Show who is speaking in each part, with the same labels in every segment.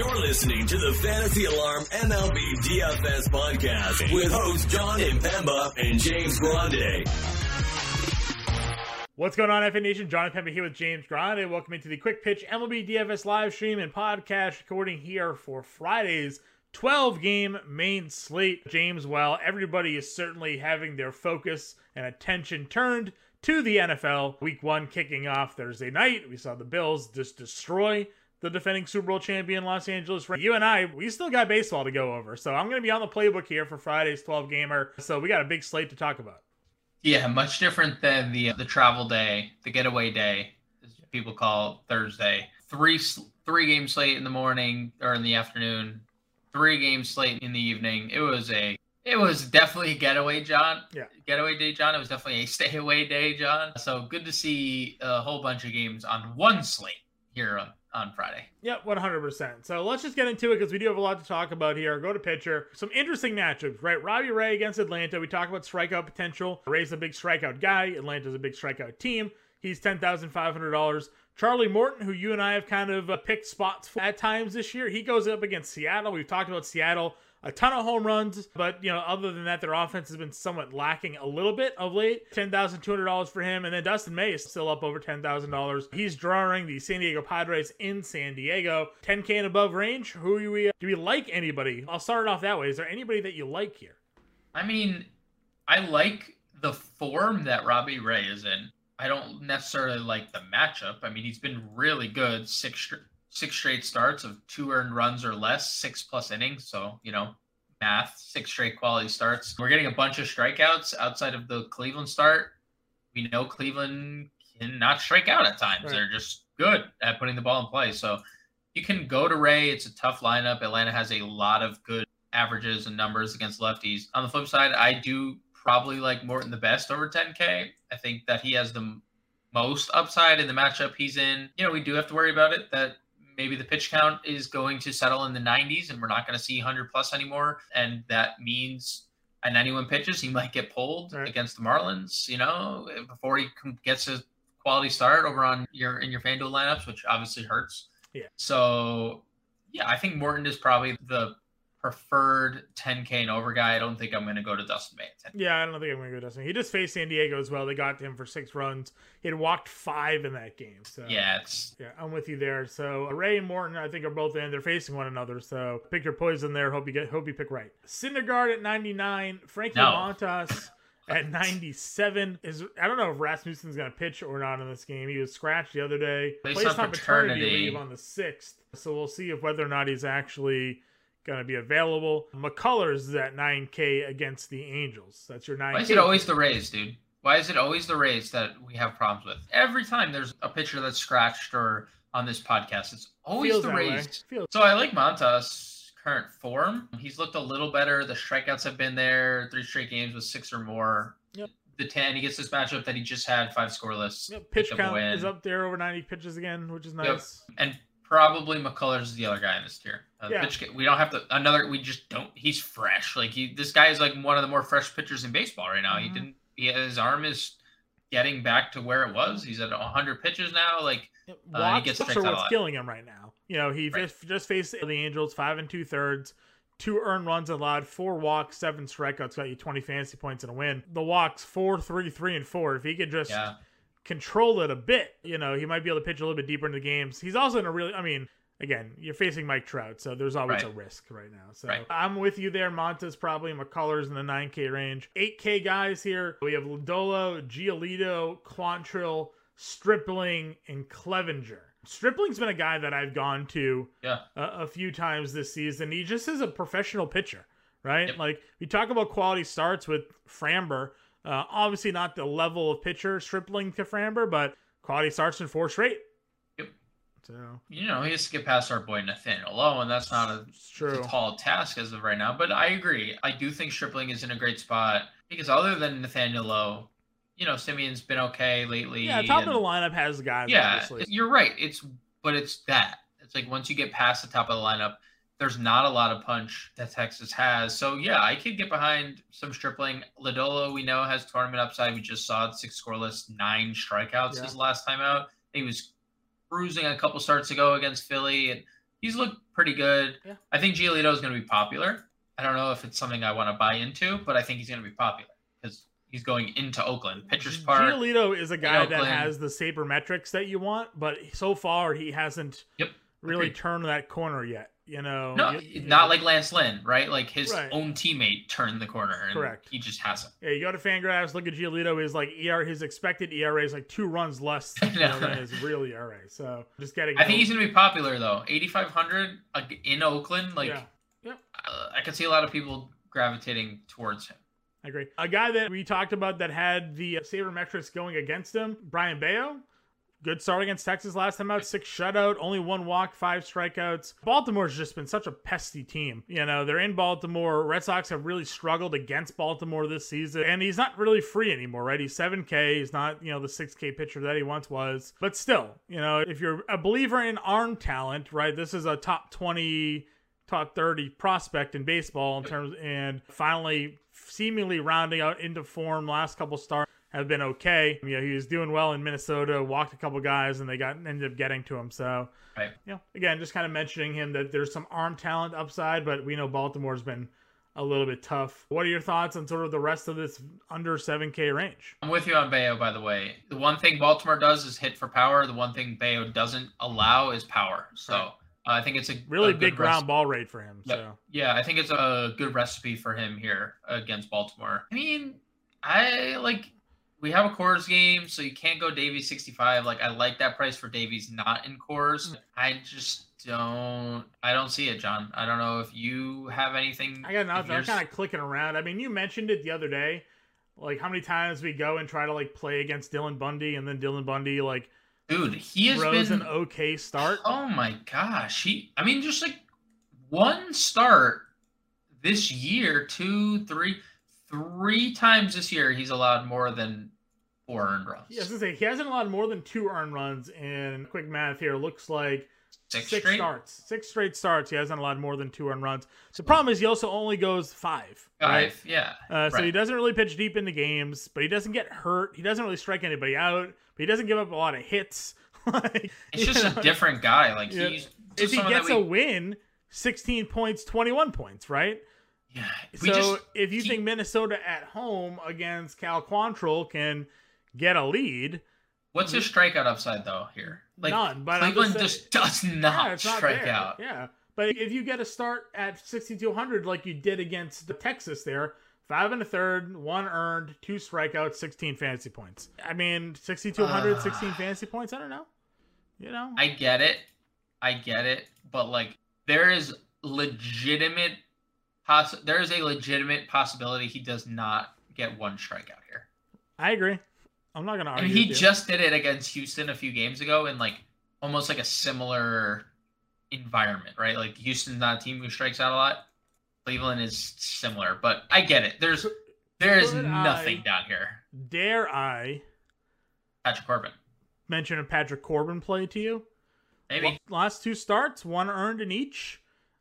Speaker 1: You're listening to the Fantasy Alarm MLB DFS podcast with hosts Jon Impemba and James Grande.
Speaker 2: What's going on, FA Nation? Jon Impemba here with James Grande. Welcome into the Quick Pitch MLB DFS live stream and podcast recording here for Friday's 12 game main slate. James, well, everybody is certainly having their focus and attention turned to the NFL. Week one kicking off Thursday night. We saw the Bills just destroy the defending Super Bowl champion Los Angeles Rams. You and I, we still got baseball to go over. So I'm going to be on the playbook here for Friday's 12 gamer. So we got a big slate to talk about.
Speaker 3: Yeah, much different than the the travel day, the getaway day, as people call Thursday. Three three game slate in the morning or in the afternoon, three game slate in the evening. It was a it was definitely a getaway, John.
Speaker 2: Yeah.
Speaker 3: Getaway day, John. It was definitely a stay away day, John. So good to see a whole bunch of games on one slate here on, on Friday.
Speaker 2: Yep, 100%. So let's just get into it because we do have a lot to talk about here. Go to pitcher. Some interesting matchups, right? Robbie Ray against Atlanta. We talk about strikeout potential. Ray's a big strikeout guy. Atlanta's a big strikeout team. He's $10,500. Charlie Morton, who you and I have kind of uh, picked spots for at times this year, he goes up against Seattle. We've talked about Seattle a ton of home runs, but you know, other than that, their offense has been somewhat lacking a little bit of late. Ten thousand two hundred dollars for him, and then Dustin May is still up over ten thousand dollars. He's drawing the San Diego Padres in San Diego, ten k and above range. Who do we do we like anybody? I'll start it off that way. Is there anybody that you like here?
Speaker 3: I mean, I like the form that Robbie Ray is in. I don't necessarily like the matchup. I mean, he's been really good. Six six straight starts of two earned runs or less, six plus innings. So, you know, math, six straight quality starts. We're getting a bunch of strikeouts outside of the Cleveland start. We know Cleveland cannot strike out at times. Right. They're just good at putting the ball in play. So you can go to Ray. It's a tough lineup. Atlanta has a lot of good averages and numbers against lefties. On the flip side, I do probably like Morton the best over 10K. I think that he has the most upside in the matchup he's in. You know, we do have to worry about it that maybe the pitch count is going to settle in the 90s and we're not going to see 100 plus anymore. And that means at 91 pitches, he might get pulled right. against the Marlins, you know, before he gets a quality start over on your in your FanDuel lineups, which obviously hurts.
Speaker 2: Yeah.
Speaker 3: So, yeah, I think Morton is probably the preferred 10K and over guy. I don't think I'm going to go to Dustin May.
Speaker 2: Yeah, I don't think I'm going to go to Dustin. He just faced San Diego as well. They got him for six runs. He had walked five in that game. So
Speaker 3: yeah, it's
Speaker 2: yeah, I'm with you there. So Ray and Morton, I think, are both in. They're facing one another. So pick your poison there. Hope you get. Hope you pick right. Syndergaard at 99. Frankie no. Montas. at 97 is I don't know if Rasmussen's going to pitch or not in this game. He was scratched the other day.
Speaker 3: Placed on paternity
Speaker 2: leave on the 6th. So we'll see if whether or not he's actually going to be available. McCullers is at 9K against the Angels. That's your 9K.
Speaker 3: Why is it always the Rays, dude? Why is it always the Rays that we have problems with? Every time there's a pitcher that's scratched or on this podcast, it's always Feels the Rays. So I like Montas' current form. He's looked a little better. The strikeouts have been there. Three straight games with six or more.
Speaker 2: Yep.
Speaker 3: The 10, he gets this matchup that he just had, five scoreless.
Speaker 2: Yep. Pitch count is up there over 90 pitches again, which is nice.
Speaker 3: Yep. And probably McCullers is the other guy in this tier. Uh,
Speaker 2: yeah.
Speaker 3: pitch, we don't have to another. We just don't. He's fresh. Like he, this guy is like one of the more fresh pitchers in baseball right now. Mm-hmm. He didn't. He, his arm is getting back to where it was. He's at 100 pitches now. Like
Speaker 2: uh, he gets what's killing him right now. You know, he right. just, just faced the Angels five and two thirds. Two earned runs allowed, four walks, seven strikeouts, got you 20 fantasy points and a win. The walks, four, three, three, and four. If he could just
Speaker 3: yeah
Speaker 2: control it a bit, you know, he might be able to pitch a little bit deeper into the games. He's also in a really, I mean, again, you're facing Mike Trout, so there's always right. a risk right now. So
Speaker 3: right.
Speaker 2: I'm with you there. Montas probably McCullers in the 9K range. 8K guys here. We have Lodolo, Giolito, Quantrill, Stripling, and Clevinger. Stripling's been a guy that I've gone to
Speaker 3: yeah.
Speaker 2: a, a few times this season. He just is a professional pitcher, right?
Speaker 3: Yep.
Speaker 2: Like we talk about quality starts with Framber. Uh, obviously not the level of pitcher Stripling to Framber, but quality starts in four straight.
Speaker 3: Yep.
Speaker 2: So
Speaker 3: you know he has to get past our boy Nathaniel Lowe, and that's not a, a, tall task as of right now. But I agree. I do think Stripling is in a great spot because other than Nathaniel Lowe, you know Simeon's been okay lately.
Speaker 2: Yeah, top and, of the lineup has guys.
Speaker 3: Yeah, obviously. you're right. It's but it's that. It's like once you get past the top of the lineup, there's not a lot of punch that Texas has. So yeah, I could get behind some stripling. Lodolo, we know has tournament upside. We just saw six scoreless, nine strikeouts yeah. his last time out. He was cruising a couple starts ago against Philly, and he's looked pretty good.
Speaker 2: Yeah.
Speaker 3: I think Giolito is going to be popular. I don't know if it's something I want to buy into, but I think he's going to be popular because he's going into Oakland. Pitchers Park.
Speaker 2: Giolito is a guy that has the sabermetrics that you want, but so far he hasn't
Speaker 3: Yep.
Speaker 2: really
Speaker 3: Agreed.
Speaker 2: turned that corner yet. You know,
Speaker 3: No,
Speaker 2: You- you-
Speaker 3: not like Lance Lynn, right? Like his
Speaker 2: Right.
Speaker 3: own teammate turned the corner, and
Speaker 2: Correct.
Speaker 3: he just hasn't.
Speaker 2: Yeah, you go to Fangraphs, look at Giolito. His like ER, his expected ERA is like two runs less you know,
Speaker 3: know.
Speaker 2: than his real ERA. So just getting.
Speaker 3: I think he's going to be popular though. 8,500 in Oakland, like
Speaker 2: yeah,
Speaker 3: uh, I could see a lot of people gravitating towards him.
Speaker 2: I agree. A guy that we talked about that had the sabermetrics going against him, Brayan Bello. Good start against Texas last time out. Six shutout, only one walk, five strikeouts. Baltimore's just been such a pesty team. You know, they're in Baltimore. Red Sox have really struggled against Baltimore this season. And he's not really free anymore, right? He's 7K. He's not, you know, the 6K pitcher that he once was. But still, you know, if you're a believer in arm talent, right? This is a top 20 top 30 prospect in baseball in terms and finally seemingly rounding out into form last couple starts have been okay. You know, he was doing well in Minnesota, walked a couple guys and they got ended up getting to him. So,
Speaker 3: Right.
Speaker 2: you know, again, just kind of mentioning him that there's some arm talent upside, but we know Baltimore's been a little bit tough. What are your thoughts on sort of the rest of this under 7K range?
Speaker 3: I'm with you on Bello, by the way. The one thing Baltimore does is hit for power. The one thing Bello doesn't allow is power. So
Speaker 2: Right.
Speaker 3: uh, I think it's a
Speaker 2: Really
Speaker 3: a
Speaker 2: big ground
Speaker 3: recipe.
Speaker 2: ball rate for him. So,
Speaker 3: Yeah, I think it's a good recipe for him here against Baltimore. I mean, I like we have a Coors game, so you can't go Davies 65. Like I like that price for Davies not in Coors. Hmm. I just don't I don't see it, John. I don't know if you have anything.
Speaker 2: I got nothing. I'm kind of clicking around. I mean, you mentioned it the other day. Like how many times we go and try to like play against Dylan Bundy, and then Dylan Bundy like
Speaker 3: dude, he has been
Speaker 2: an okay start.
Speaker 3: Oh my gosh. He I mean just like one start this year, two, three, three times this year he's allowed more than four earned runs.
Speaker 2: Yeah, I was gonna say he hasn't allowed more than two earned runs. In quick math here, looks like
Speaker 3: Six,
Speaker 2: six
Speaker 3: straight.
Speaker 2: starts, six straight starts. He hasn't allowed more than two earned runs. The problem is he also only goes five. right?
Speaker 3: Five, yeah.
Speaker 2: Uh, so he doesn't really pitch deep into games, but he doesn't get hurt. He doesn't really strike anybody out, but he doesn't give up a lot of hits. like,
Speaker 3: It's just
Speaker 2: know,
Speaker 3: a different guy. Like
Speaker 2: Yeah.
Speaker 3: he's
Speaker 2: If he gets
Speaker 3: that
Speaker 2: a win, 16 points, 21 points, right?
Speaker 3: Yeah,
Speaker 2: So
Speaker 3: just
Speaker 2: if you
Speaker 3: he-
Speaker 2: think Minnesota at home against Cal Quantrill can get a lead,
Speaker 3: what's his strikeout upside though here? Like
Speaker 2: None, but
Speaker 3: Cleveland
Speaker 2: just
Speaker 3: just, does not
Speaker 2: yeah, not
Speaker 3: strike out.
Speaker 2: Yeah. But if you get a start at 6,200 like you did against the Texas there, five and a third, one earned, two strikeouts, 16 fantasy points. I mean, 6,200,
Speaker 3: Ah.
Speaker 2: 16 fantasy points. I don't know. You know?
Speaker 3: I get it. I get it. But like there is legitimate poss- there is a legitimate possibility he does not get one strikeout here.
Speaker 2: I agree. I'm not going to
Speaker 3: And
Speaker 2: argue.
Speaker 3: he just did it against Houston a few games ago in like almost like a similar environment, right? Like Houston's not a team who strikes out a lot. Cleveland is similar, but I get it. There's there is
Speaker 2: Could
Speaker 3: nothing
Speaker 2: I-
Speaker 3: down here.
Speaker 2: Dare I
Speaker 3: Patrick Corbin.
Speaker 2: mention a Patrick Corbin play to you?
Speaker 3: Maybe.
Speaker 2: Last two starts, one earned in each.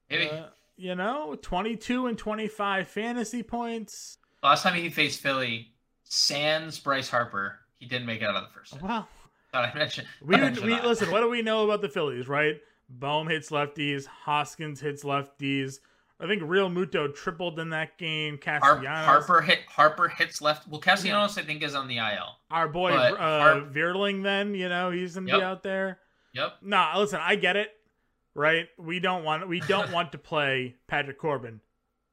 Speaker 3: Maybe.
Speaker 2: Uh, you know, 22 and 25 fantasy points.
Speaker 3: Last time he faced Philly, Sans Bryce Harper, he didn't make it out of the first.
Speaker 2: Wow.
Speaker 3: Thought I mentioned.
Speaker 2: We,
Speaker 3: I
Speaker 2: would,
Speaker 3: mentioned
Speaker 2: we
Speaker 3: that.
Speaker 2: listen. What do we know about the Phillies, right? Bohm hits lefties. Hoskins hits lefties. I think Realmuto tripled in that game. Castellanos,
Speaker 3: Harper hit. Harper hits left. Well, Castellanos, I think, is on the IL.
Speaker 2: our boy
Speaker 3: but
Speaker 2: uh,
Speaker 3: Harp-
Speaker 2: Vierling. Then you know he's gonna be out there.
Speaker 3: Yep.
Speaker 2: No, listen, I get it. Right? We don't want we don't want to play Patrick Corbin,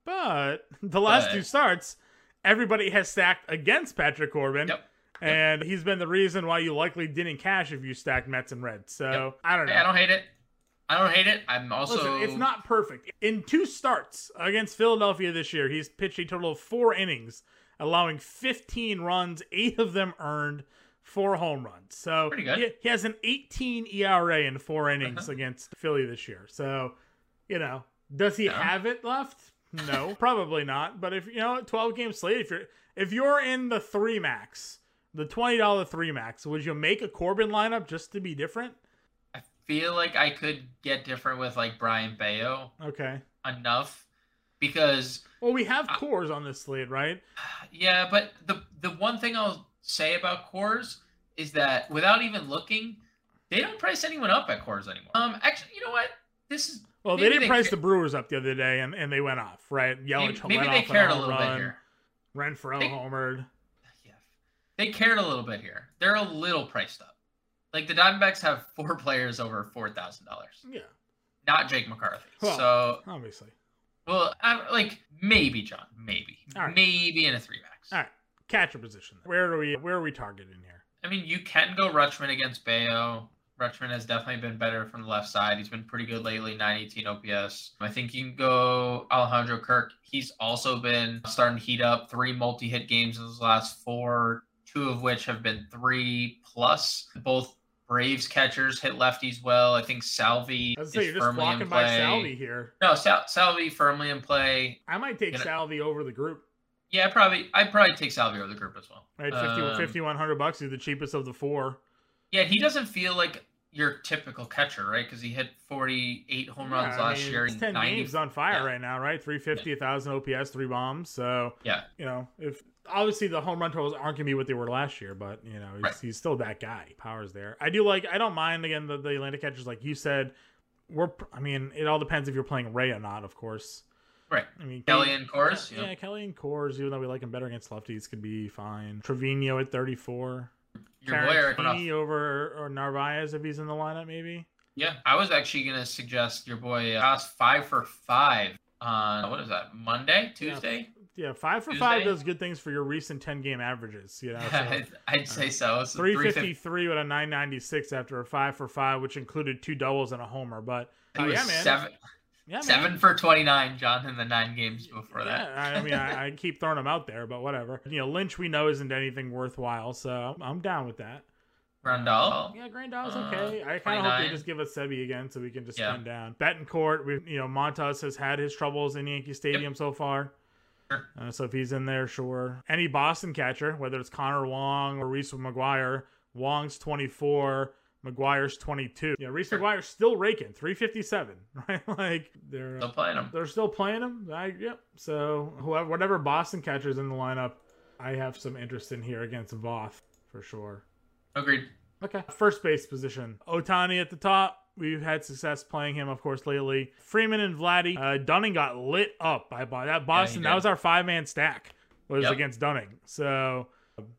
Speaker 2: but the last
Speaker 3: But-
Speaker 2: two starts, everybody has stacked against Patrick Corbin.
Speaker 3: Yep.
Speaker 2: And he's been the reason why you likely didn't cash if you stacked Mets and Reds. So I don't know.
Speaker 3: Hey, I don't hate it. I don't hate it. I'm also.
Speaker 2: Listen, it's not perfect. In two starts against Philadelphia this year, he's pitched a total of four innings, allowing 15 runs, eight of them earned, four home runs. So
Speaker 3: Pretty good.
Speaker 2: He, he has an 18 ERA in four uh-huh. innings against Philly this year. So, you know, does he
Speaker 3: Yeah.
Speaker 2: have it left? No, probably not. But if you know, 12 game slate, if you're if you're in the three max, the twenty dollar three max, would you make a Corbin lineup just to be different?
Speaker 3: I feel like I could get different with like Brayan Bello
Speaker 2: Okay.
Speaker 3: enough because
Speaker 2: Well, we have Coors on this slate, right?
Speaker 3: yeah, but the the one thing I'll say about Coors is that without even looking, they don't price anyone up at Coors anymore. Um, actually, you know what? this is
Speaker 2: Well, they didn't
Speaker 3: they
Speaker 2: price
Speaker 3: ca-
Speaker 2: the Brewers up the other day, and, and they went off, right? Yelich
Speaker 3: maybe, maybe
Speaker 2: went
Speaker 3: they
Speaker 2: off
Speaker 3: cared a little
Speaker 2: run.
Speaker 3: bit here.
Speaker 2: Renfroe
Speaker 3: They-
Speaker 2: homered.
Speaker 3: Yeah, they cared a little bit here. They're a little priced up. Like the Diamondbacks have four players over four thousand dollars,
Speaker 2: Yeah,
Speaker 3: not Jake McCarthy.
Speaker 2: Well-
Speaker 3: so,
Speaker 2: obviously.
Speaker 3: well, I, like maybe John, maybe,
Speaker 2: right.
Speaker 3: maybe in a three max.
Speaker 2: All right, catcher position. Where do we where are we targeting here?
Speaker 3: I mean, you can go Rutschman against Bello. Rutschman has definitely been better from the left side. He's been pretty good lately, 918 OPS. I think you can go Alejandro Kirk. He's also been starting to heat up three multi hit games in his last four, two of which have been three plus. Both Braves catchers hit lefties well. I think Salvi
Speaker 2: I
Speaker 3: is
Speaker 2: say you're just
Speaker 3: firmly in
Speaker 2: walking by
Speaker 3: play.
Speaker 2: Salvi here.
Speaker 3: No, Sal- Salvi firmly in play.
Speaker 2: I might take
Speaker 3: You know-
Speaker 2: Salvi over the group.
Speaker 3: Yeah, probably. I'd probably take Salvi over the group as well.
Speaker 2: Right, 50,
Speaker 3: Um,
Speaker 2: 5100 bucks. He's the cheapest of the four.
Speaker 3: Yeah, he doesn't feel like your typical catcher, right? Because he hit 48 home runs
Speaker 2: Yeah, I
Speaker 3: last
Speaker 2: mean,
Speaker 3: year. And
Speaker 2: 10
Speaker 3: 90
Speaker 2: games on fire
Speaker 3: yeah.
Speaker 2: right now, right? 350, 1,000 OPS, three bombs. So,
Speaker 3: Yeah.
Speaker 2: you know, if obviously the home run totals aren't going to be what they were last year, but, you know, he's,
Speaker 3: Right.
Speaker 2: he's still that guy. Power's there. I do like, I don't mind, again, the, the Atlanta catchers, like you said. We're, I mean, it all depends if you're playing Ray or not, of course.
Speaker 3: Right.
Speaker 2: I mean,
Speaker 3: Kelly and Coors.
Speaker 2: Yeah, Kelly and Coors, even though we like him better against lefties, could be fine. Trevino at 34.
Speaker 3: Your boy Eric off-
Speaker 2: over or Narvaez if he's in the lineup, maybe.
Speaker 3: Yeah, I was actually gonna suggest your boy uh, five for five on what is that Monday, Tuesday?
Speaker 2: Yeah, five for five does good things for your recent 10 game averages. You know, so
Speaker 3: I'd, I'd say so. So
Speaker 2: 353 with a 996 after a five for five, which included two doubles and a homer. But oh, yeah, man.
Speaker 3: seven
Speaker 2: yeah, man.
Speaker 3: seven for 29, John, in the nine games before that.
Speaker 2: Yeah, I mean, I, I keep throwing them out there, but whatever. You know, Lynch we know isn't anything worthwhile, so I'm down with that.
Speaker 3: Rondell.
Speaker 2: Yeah, Grandal's
Speaker 3: Uh,
Speaker 2: okay. I kind of hope they just give us Sebi again so we can just
Speaker 3: Yeah.
Speaker 2: spend down. Betancourt, we you know Montas has had his troubles in Yankee Stadium so far.
Speaker 3: Sure.
Speaker 2: Uh, so if he's in there, sure. Any Boston catcher, whether it's Connor Wong or Reese McGuire, Wong's 24, McGuire's 22. Yeah, Reese
Speaker 3: Sure.
Speaker 2: McGuire's still raking 357, right? like they're
Speaker 3: Still playing him.
Speaker 2: they're still playing him. I yep. So whoever whatever Boston catcher's in the lineup, I have some interest in here against Voth for sure.
Speaker 3: Agreed.
Speaker 2: Okay. First base position. Ohtani at the top. We've had success playing him, of course, lately. Freeman and Vladdy. Uh, Dunning got lit up by by that Boston.
Speaker 3: did.
Speaker 2: that was our five man stack. Was
Speaker 3: Yep.
Speaker 2: against Dunning. So,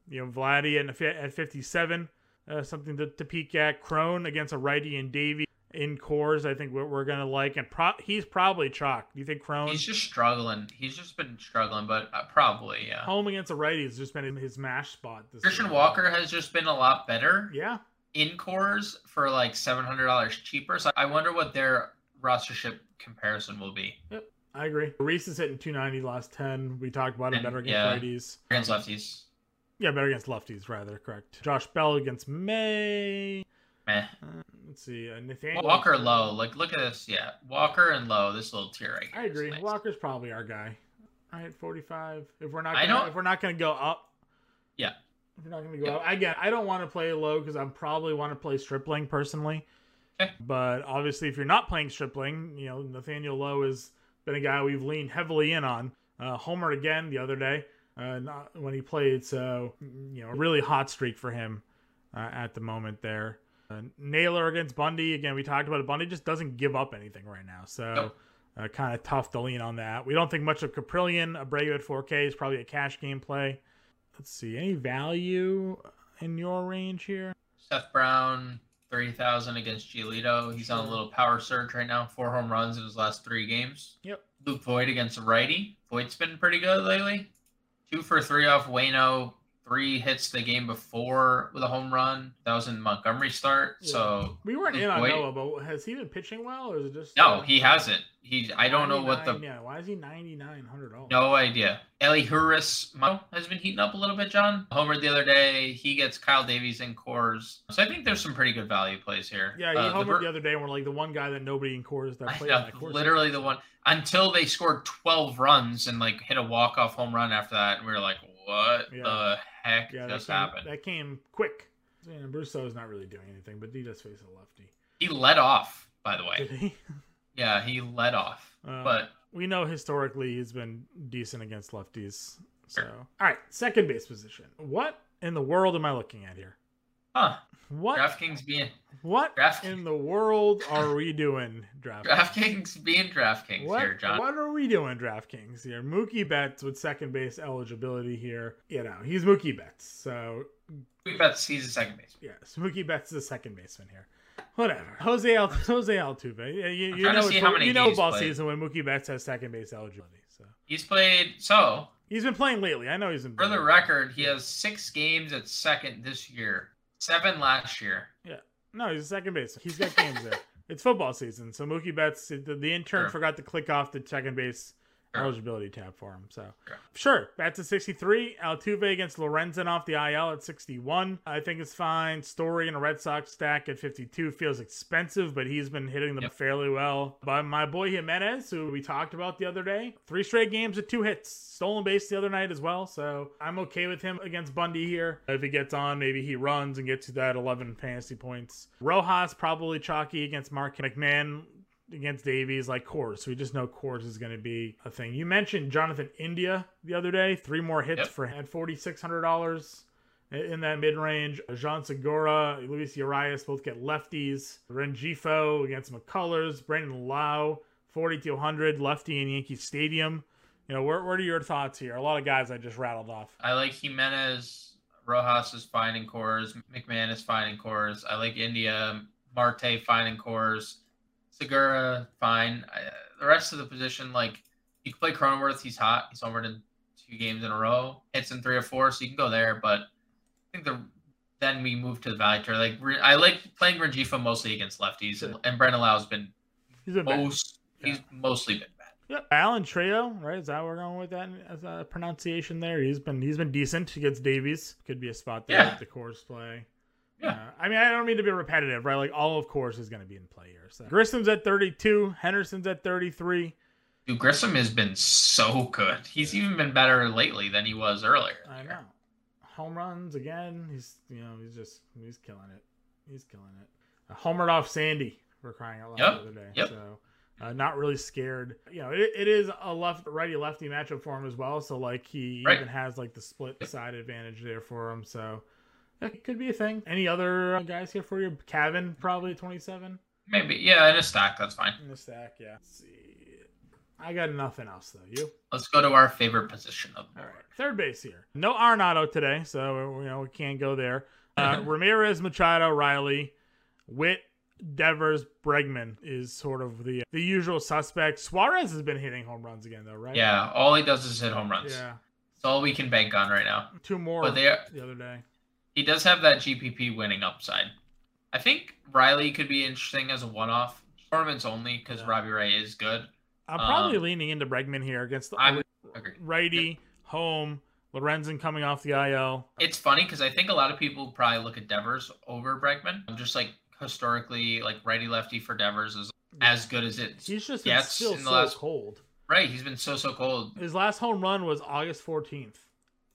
Speaker 2: you know, Vladdy at, at 57, uh, something to, to peek at. Cron against a righty and Davy in Coors. I think we're, we're gonna like, and pro- he's probably chalk. Do you think Cron
Speaker 3: He's just struggling. He's just been struggling, but uh, probably yeah.
Speaker 2: home against a righty has just been in his mash spot? This
Speaker 3: Christian
Speaker 2: year.
Speaker 3: Walker has just been a lot better
Speaker 2: Yeah.
Speaker 3: in Coors for like seven hundred dollars cheaper. So I wonder what their rostership comparison will be Yep,
Speaker 2: I agree. Reese is hitting 290 last 10. We talked about him better against
Speaker 3: yeah.
Speaker 2: righties.
Speaker 3: against lefties.
Speaker 2: Yeah, better against lefties, rather. Correct. Josh Bell against May.
Speaker 3: Meh.
Speaker 2: Uh, let's see. Uh, Nathaniel.
Speaker 3: Walker Lowe. Like look at this. Yeah, Walker and Lowe. This little tier right here.
Speaker 2: I agree.
Speaker 3: nice.
Speaker 2: Walker's probably our guy. All right, 45. If we're not,
Speaker 3: I
Speaker 2: gonna,
Speaker 3: don't-
Speaker 2: if we're not going to go up.
Speaker 3: Yeah.
Speaker 2: If we're not going to go
Speaker 3: Yeah.
Speaker 2: up. Again, I don't want to play Lowe because I probably want to play Stripling personally.
Speaker 3: Okay.
Speaker 2: But obviously, if you're not playing Stripling, you know, Nathaniel Lowe has been a guy we've leaned heavily in on. Uh, Homer again the other day uh, not when he played. So, you know, really hot streak for him uh, at the moment there. Uh, Naylor against Bundy. Again, we talked about it. Bundy just doesn't give up anything right now. So,
Speaker 3: Nope.
Speaker 2: uh, kind of tough to lean on that. We don't think much of Kaprielian. Abreu at 4K is probably a cash game play. Let's see. Any value in your range here?
Speaker 3: Seth Brown, thirty thousand against Giolito. He's on a little power surge right now. Four home runs in his last three games.
Speaker 2: Yep.
Speaker 3: Luke Voit against a righty. Voit's been pretty good lately. Two for three off Wayno. Three hits the game before with a home run. That was in Montgomery start.
Speaker 2: Yeah.
Speaker 3: So
Speaker 2: We weren't
Speaker 3: Luke
Speaker 2: in on
Speaker 3: Voit-
Speaker 2: Noah, but has he been pitching well, or is it just
Speaker 3: no, he hasn't. He I don't know what the
Speaker 2: Yeah, why is he ninety nine hundred dollars?
Speaker 3: No idea. Elehuris has been heating up a little bit, John. Homer the other day. He gets Kyle Davies in Coors. So I think there's some pretty good value plays here.
Speaker 2: Yeah, he
Speaker 3: Uh,
Speaker 2: homered
Speaker 3: Ver-
Speaker 2: the other day, and we're like the one guy that nobody in Coors that played
Speaker 3: know,
Speaker 2: on that Coors.
Speaker 3: literally the one until they scored 12 runs and like hit a walk off home run after that. And we were like, what
Speaker 2: Yeah.
Speaker 3: the heck
Speaker 2: Yeah, that
Speaker 3: just
Speaker 2: came,
Speaker 3: happened?
Speaker 2: that came quick. Brosseau is not really doing anything, but he does face a lefty.
Speaker 3: He led off, by the way.
Speaker 2: Did he?
Speaker 3: Yeah, he led off.
Speaker 2: Uh,
Speaker 3: But
Speaker 2: we know historically he's been decent against lefties. So,
Speaker 3: Sure.
Speaker 2: all right, second base position. What in the world am I looking at here?
Speaker 3: Huh.
Speaker 2: What?
Speaker 3: DraftKings being
Speaker 2: what
Speaker 3: Draft-
Speaker 2: in the world are we doing, DraftKings?
Speaker 3: DraftKings being DraftKings
Speaker 2: What,
Speaker 3: here, John.
Speaker 2: what are we doing, DraftKings here? Mookie Betts with second base eligibility here. You know, he's Mookie Betts. So,
Speaker 3: We bet he's a second base.
Speaker 2: yes, Mookie Betts is a second baseman here. Whatever. Jose Al- Jose Altuve. You, you,
Speaker 3: I'm
Speaker 2: you
Speaker 3: trying to
Speaker 2: know,
Speaker 3: see how many
Speaker 2: you know ball
Speaker 3: played.
Speaker 2: season when Mookie Betts has second base eligibility. So
Speaker 3: He's played so
Speaker 2: he's been playing lately. I know he's been
Speaker 3: for the record, he has six games at second this year, seven last year. Yeah.
Speaker 2: No, he's a second base. He's got games there. It's football season, so Mookie Betts, the, the intern
Speaker 3: Sure.
Speaker 2: forgot to click off the second base. Eligibility tab for him. So
Speaker 3: Sure.
Speaker 2: sure, Betts at 63. Altuve against Lorenzen off the IL at 61. I think it's fine. Story in a Red Sox stack at 52 feels expensive, but he's been hitting them
Speaker 3: Yep.
Speaker 2: fairly well. But my boy Jimenez, who we talked about the other day, three straight games with two hits, stolen base the other night as well. So I'm okay with him against Bundy here. If he gets on, maybe he runs and gets to that 11 fantasy points. Rojas probably chalky against Mark McMahon against Davies, like Coors. We just know Coors is going to be a thing. You mentioned Jonathan India the other day, three more hits
Speaker 3: Yep.
Speaker 2: for at forty six hundred dollars in that mid range. Jean Segura, Luis Urias both get lefties. Rengifo against McCullers. Brandon Lowe, forty two hundred lefty in Yankee Stadium. You know, where, what are your thoughts here? A lot of guys I just rattled off.
Speaker 3: I like Jimenez. Rojas is finding Coors. McMahon is fine in Coors. I like India. Marte finding Coors. Segura fine. I, the rest of the position, like you can play Cronenworth. He's hot. He's homered in two games in a row. Hits in three or four, so you can go there. But I think the then we move to the value tier. Like I like playing Rengifo mostly against lefties, and, and Brandon Lowe's been
Speaker 2: He's a bad.
Speaker 3: most. He's mostly been bad.
Speaker 2: Yep. Alan Trejo, right? Is that where we're going with that as a pronunciation there? He's been he's been decent against Davies. Could be a spot there
Speaker 3: Yeah.
Speaker 2: with the Coors play.
Speaker 3: Yeah.
Speaker 2: Uh, I mean, I don't mean to be repetitive, right? Like all of Coors is going to be in play here. So Grissom's at 32, Henderson's at 33.
Speaker 3: Dude, Grissom has been so good. He's even been better lately than he was earlier.
Speaker 2: I know. Home runs again. He's you know he's just he's killing it. He's killing it. A homered off Sandy for crying out loud
Speaker 3: Yep,
Speaker 2: the other day.
Speaker 3: yep.
Speaker 2: So uh, not really scared. You know, it, it is a left righty lefty matchup for him as well. So like he
Speaker 3: Right.
Speaker 2: even has like the split side advantage there for him. So that could be a thing. Any other uh, guys here for you? Cavan probably twenty seven
Speaker 3: Maybe, yeah, in a stack, that's fine.
Speaker 2: in the stack. Yeah. Let's see. I got nothing else though. You?
Speaker 3: Let's go to our favorite position of the
Speaker 2: All right, third base here. No Arenado today, so you know we can't go there. Uh, Ramirez, Machado, Riley, Witt, Devers, Bregman is sort of the the usual suspect. Suarez has been hitting home runs again, though, right?
Speaker 3: Yeah, all he does is hit home runs.
Speaker 2: Yeah.
Speaker 3: It's all we can bank on right now.
Speaker 2: Two more
Speaker 3: But they
Speaker 2: the other day.
Speaker 3: He does have that GPP winning upside. I think Riley could be interesting as a one-off. Tournaments only because
Speaker 2: Yeah.
Speaker 3: Robbie Ray is good.
Speaker 2: I'm probably
Speaker 3: Um,
Speaker 2: leaning into Bregman here against the
Speaker 3: I would agree.
Speaker 2: righty home. Lorenzen coming off the IL.
Speaker 3: It's funny because I think a lot of people probably look at Devers over Bregman. I'm just like historically, like righty lefty for Devers is as good as it.
Speaker 2: He's just
Speaker 3: Yeah,
Speaker 2: still
Speaker 3: in the
Speaker 2: so
Speaker 3: last-
Speaker 2: cold.
Speaker 3: Right, he's been so so cold.
Speaker 2: His last home run was August 14th.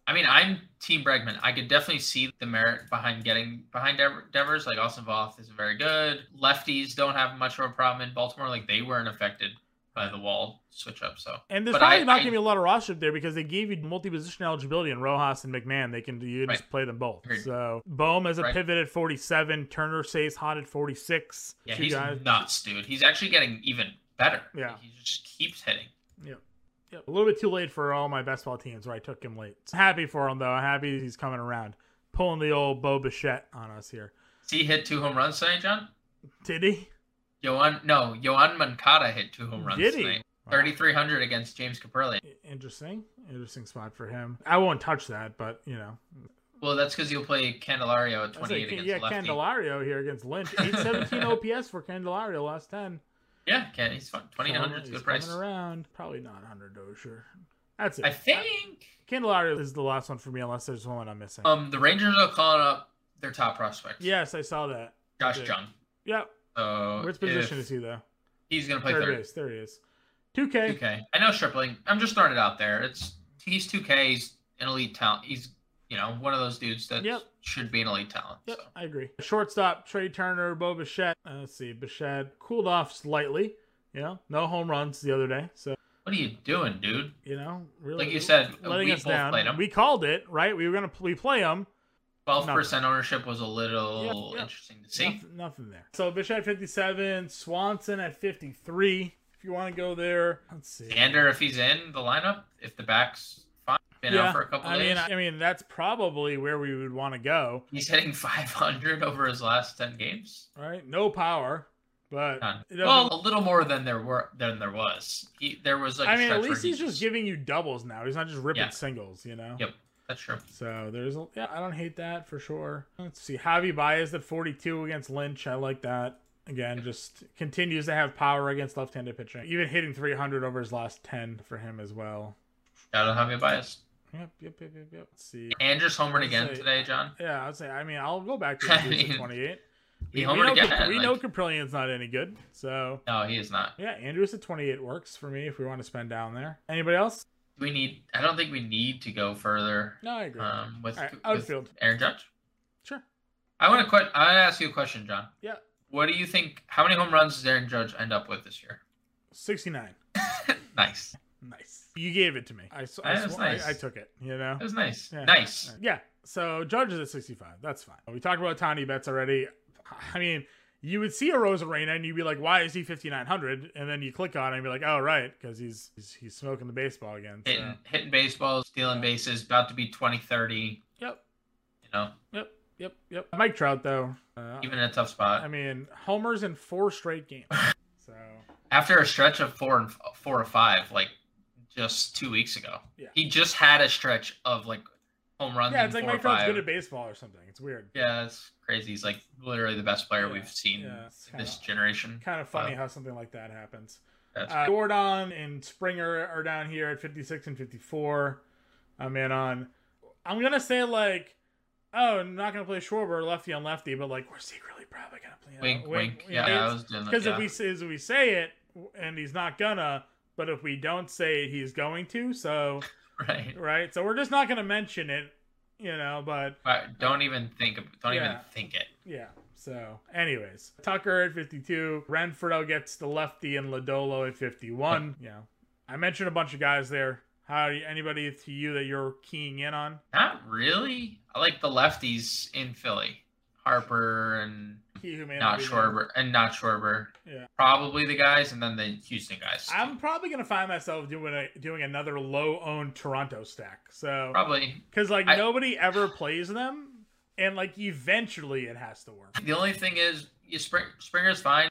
Speaker 3: I mean, I'm Team Bregman. I could definitely see the merit behind getting behind Dev- Devers. Like Austin Voth is very good. Lefties don't have much of a problem in Baltimore. Like they weren't affected by the wall switch up. So
Speaker 2: And there's
Speaker 3: But
Speaker 2: probably
Speaker 3: I-
Speaker 2: not going to be a lot of roster there because they gave you multi-position eligibility in Rojas and McMahon. They can you can just play them both.
Speaker 3: Agreed.
Speaker 2: So Bohm as a
Speaker 3: Right.
Speaker 2: pivot at 47. Turner stays hot at 46.
Speaker 3: yeah, he's
Speaker 2: guys.
Speaker 3: nuts, dude. He's actually getting even better.
Speaker 2: Yeah.
Speaker 3: He just keeps hitting.
Speaker 2: Yep. A little bit too late for all my best ball teams where I took him late. Happy for him though. Happy he's coming around, pulling the old Bo Bichette on us here.
Speaker 3: See, he hit two home runs tonight, John.
Speaker 2: Did he?
Speaker 3: Yoan, no, Yoan Moncada hit two home runs
Speaker 2: Did he?
Speaker 3: tonight.
Speaker 2: Wow.
Speaker 3: 3,300 against James Kaprielian.
Speaker 2: Interesting. Interesting spot for him. I won't touch that, but you know.
Speaker 3: Well, that's because he'll play Candelario at
Speaker 2: I
Speaker 3: 28
Speaker 2: like,
Speaker 3: against
Speaker 2: yeah,
Speaker 3: lefty.
Speaker 2: Candelario here against Lynch. 817 OPS for Candelario last 10.
Speaker 3: Yeah, Can he's. 2,900 is a good price.
Speaker 2: Around. Probably not 100 Dozier. That's it.
Speaker 3: I think
Speaker 2: Candelario is the last one for me, unless there's one I'm missing.
Speaker 3: um the Rangers are calling up their top prospect.
Speaker 2: yes, I saw that.
Speaker 3: Josh
Speaker 2: Okay.
Speaker 3: Jung.
Speaker 2: Yep.
Speaker 3: So
Speaker 2: Which position is he though?
Speaker 3: He's gonna play
Speaker 2: Third
Speaker 3: third.
Speaker 2: base. There he is. 2K.
Speaker 3: 2K. I know Stripling. I'm just throwing it out there. It's he's 2K. He's an elite talent. He's you know one of those dudes that
Speaker 2: Yep.
Speaker 3: should be an elite talent.
Speaker 2: Yep,
Speaker 3: So
Speaker 2: I agree. Shortstop, Trea Turner, Bo Bichette. Uh, let's see, Bichette cooled off slightly. You know, no home runs the other day. So,
Speaker 3: what are you doing, dude?
Speaker 2: you know, really.
Speaker 3: Like you said,
Speaker 2: letting
Speaker 3: we
Speaker 2: us down. We called it, right? We were going to we play them.
Speaker 3: Twelve percent ownership was a little
Speaker 2: Yep,
Speaker 3: interesting to see.
Speaker 2: Nothing, nothing there. So Bichette 57, Swanson at 53. If you want to go there, let's see.
Speaker 3: Xander, if he's in the lineup, if the back's been
Speaker 2: yeah,
Speaker 3: out for a couple
Speaker 2: I
Speaker 3: days,
Speaker 2: mean, I mean that's probably where we would want to go,
Speaker 3: he's hitting 500 over his last 10 games.
Speaker 2: right? No power, but
Speaker 3: None.
Speaker 2: it doesn't-
Speaker 3: Well, a little more than there were than there was. He there was like. a
Speaker 2: I mean, at least he's just giving you doubles now. He's not just ripping
Speaker 3: Yeah.
Speaker 2: singles, you know.
Speaker 3: Yep, that's true.
Speaker 2: So there's, a, yeah, I don't hate that for sure. Let's see, Javi Baez at 42 against Lynch. I like that. Again, just continues to have power against left-handed pitching. Even hitting 300 over his last 10 for him as well.
Speaker 3: Gotta have a bias.
Speaker 2: Yep, yep, yep, yep, yep. Let's see.
Speaker 3: Andrus homered again
Speaker 2: say-
Speaker 3: today, John.
Speaker 2: Yeah, I'd say. I mean, I'll go back to
Speaker 3: I
Speaker 2: the
Speaker 3: mean,
Speaker 2: 28.
Speaker 3: He
Speaker 2: we
Speaker 3: homered
Speaker 2: know,
Speaker 3: again.
Speaker 2: Cap- we
Speaker 3: like-
Speaker 2: know Kaprielian's not any good, so
Speaker 3: no, he is not.
Speaker 2: yeah, Andrus at 28 works for me if we want to spend down there. Anybody else?
Speaker 3: We need. I don't think we need to go further
Speaker 2: No, I agree.
Speaker 3: um, with,
Speaker 2: right,
Speaker 3: with
Speaker 2: outfield.
Speaker 3: Aaron Judge.
Speaker 2: sure.
Speaker 3: I want to quit. I want to ask you a question, John.
Speaker 2: Yeah.
Speaker 3: What do you think? How many home runs does Aaron Judge end up with this year?
Speaker 2: 69.
Speaker 3: nice.
Speaker 2: Nice. You gave it to me. I, s- I,
Speaker 3: That was
Speaker 2: sw-
Speaker 3: nice.
Speaker 2: I, I took it. You know.
Speaker 3: That was nice.
Speaker 2: Yeah.
Speaker 3: Nice.
Speaker 2: Yeah. So Judge is at 65. That's fine. We talked about tiny bets already. I mean, you would see Arozarena and you'd be like, "Why is he 5900?" And then you click on it and be like, "Oh, right, because he's, he's he's smoking the baseball again." So.
Speaker 3: Hitting, hitting baseballs, stealing bases, about to be 20, 30.
Speaker 2: Yep.
Speaker 3: You know,
Speaker 2: Yep. Yep. Yep. Mike Trout though. Uh,
Speaker 3: even in a tough spot.
Speaker 2: I mean, homers in four straight games. So
Speaker 3: After a stretch of four and four or five, like just two weeks ago,
Speaker 2: Yeah.
Speaker 3: he just had a stretch of like home runs.
Speaker 2: yeah, it's like Mike Trout's good at baseball or something. It's weird.
Speaker 3: Yeah, it's crazy. He's like literally the best player
Speaker 2: Yeah,
Speaker 3: we've seen
Speaker 2: yeah, it's
Speaker 3: this
Speaker 2: kinda-
Speaker 3: generation.
Speaker 2: Kind of funny how something like that happens. Uh, Yordan and Springer are down here at 56 and 54. I'm in on. I'm gonna say like, oh, I'm not gonna play Schwarber lefty on lefty, but like we're secretly probably gonna play.
Speaker 3: wink, wink. Yeah, I was doing that.
Speaker 2: Because
Speaker 3: Yeah.
Speaker 2: if we say if we say it and he's not gonna, but if we don't say it, he's going to. So
Speaker 3: right.
Speaker 2: right, so we're just not gonna mention it, you know. But
Speaker 3: But don't even think. Don't even think it.
Speaker 2: yeah. So, anyways, Tucker at 52, Renfroe gets the lefty, and Lodolo at 51. Yeah, I mentioned a bunch of guys there. How anybody to you that you're keying in on?
Speaker 3: Not really. I like the lefties in Philly, Harper and
Speaker 2: He who may
Speaker 3: not
Speaker 2: named.
Speaker 3: Schwarber and not Schwarber.
Speaker 2: Yeah.
Speaker 3: Probably the guys, and then the Houston guys.
Speaker 2: I'm probably gonna find myself doing a doing another low owned Toronto stack. So
Speaker 3: Probably
Speaker 2: because like
Speaker 3: I-
Speaker 2: nobody ever plays them, and like eventually it has to work.
Speaker 3: the only thing is you Spring, Springer's fine.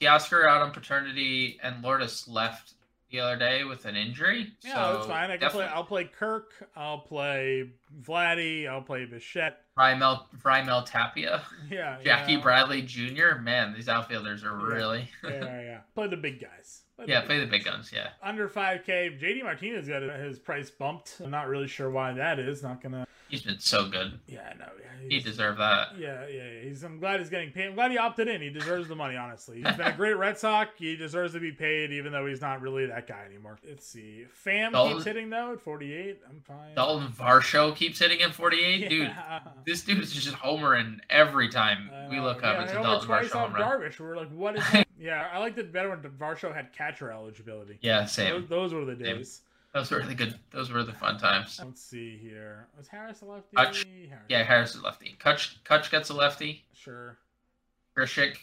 Speaker 3: Teoscar out on paternity, and Lourdes left the other day with an injury.
Speaker 2: Yeah,
Speaker 3: so
Speaker 2: that's fine. I can play, I'll play Kirk. I'll play Vladdy. I'll play Bichette.
Speaker 3: Raimel, Raimel Tapia,
Speaker 2: Yeah,
Speaker 3: Jackie
Speaker 2: yeah.
Speaker 3: Bradley Jr. Man, these outfielders are
Speaker 2: Yeah.
Speaker 3: really.
Speaker 2: yeah, yeah. Play the big guys. Play
Speaker 3: yeah, play the big guns. Yeah.
Speaker 2: Under 5K, JD Martinez got his price bumped. I'm not really sure why that is. Not gonna.
Speaker 3: He's been so good.
Speaker 2: Yeah, I know. Yeah,
Speaker 3: He deserved that.
Speaker 2: Yeah, yeah, yeah. He's. I'm glad he's getting paid. I'm glad he opted in. He deserves the money. Honestly, he's been a great Red Sox. He deserves to be paid, even though he's not really that guy anymore. Let's see. Fam
Speaker 3: Dalton-
Speaker 2: keeps hitting though at 48. I'm fine.
Speaker 3: Dalton Varsho keeps hitting in 48. Dude, this dude is just homering every time we look up.
Speaker 2: Yeah,
Speaker 3: it's a Dalton
Speaker 2: twice
Speaker 3: Varsho
Speaker 2: off. Darvish. We're like, what is yeah, I liked it better when Varsho had catcher eligibility.
Speaker 3: Yeah,
Speaker 2: Those,
Speaker 3: same.
Speaker 2: those were the
Speaker 3: Same. Those were the good. Those were the fun times.
Speaker 2: Let's see here. Was Harris a lefty?
Speaker 3: Kutch.
Speaker 2: Harris.
Speaker 3: Yeah, Harris is lefty. Kutch, Kutch gets a lefty.
Speaker 2: Sure.
Speaker 3: Grichuk,